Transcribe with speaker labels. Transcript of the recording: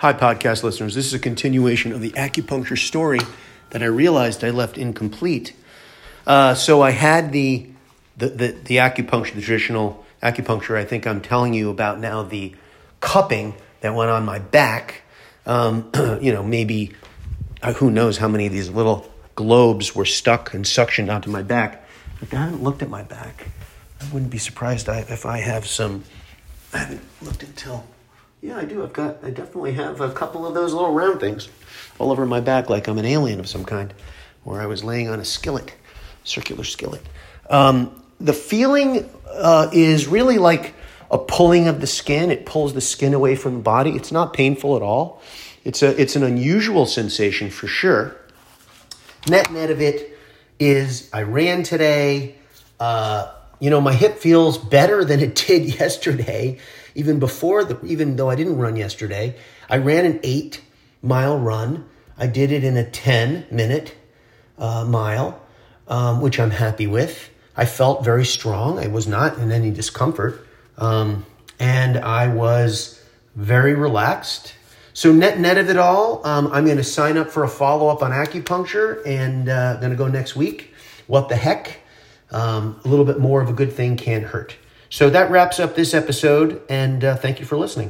Speaker 1: Hi, podcast listeners. This is a continuation of the acupuncture story that I realized I left incomplete. Uh, so I had the, the, the, the acupuncture, the traditional acupuncture. I think I'm telling you about now the cupping that went on my back. Um, you know, maybe uh, who knows how many of these little globes were stuck and suctioned onto my back. But I haven't looked at my back. I wouldn't be surprised if I have some. I haven't looked until yeah, I do. I've got, I definitely have a couple of those little round things all over my back, like I'm an alien of some kind, where I was laying on a skillet, circular skillet. Um, the feeling uh, is really like a pulling of the skin. It pulls the skin away from the body. It's not painful at all. It's a, it's an unusual sensation for sure. Net net of it is I ran today. Uh, you know, my hip feels better than it did yesterday even before the, even though I didn't run yesterday, I ran an eight mile run. I did it in a 10 minute uh, mile, um, which I'm happy with. I felt very strong. I was not in any discomfort. Um, and I was very relaxed. So net net of it all, um, I'm going to sign up for a follow up on acupuncture and uh, going to go next week. What the heck? Um, a little bit more of a good thing can't hurt. So that wraps up this episode, and uh, thank you for listening.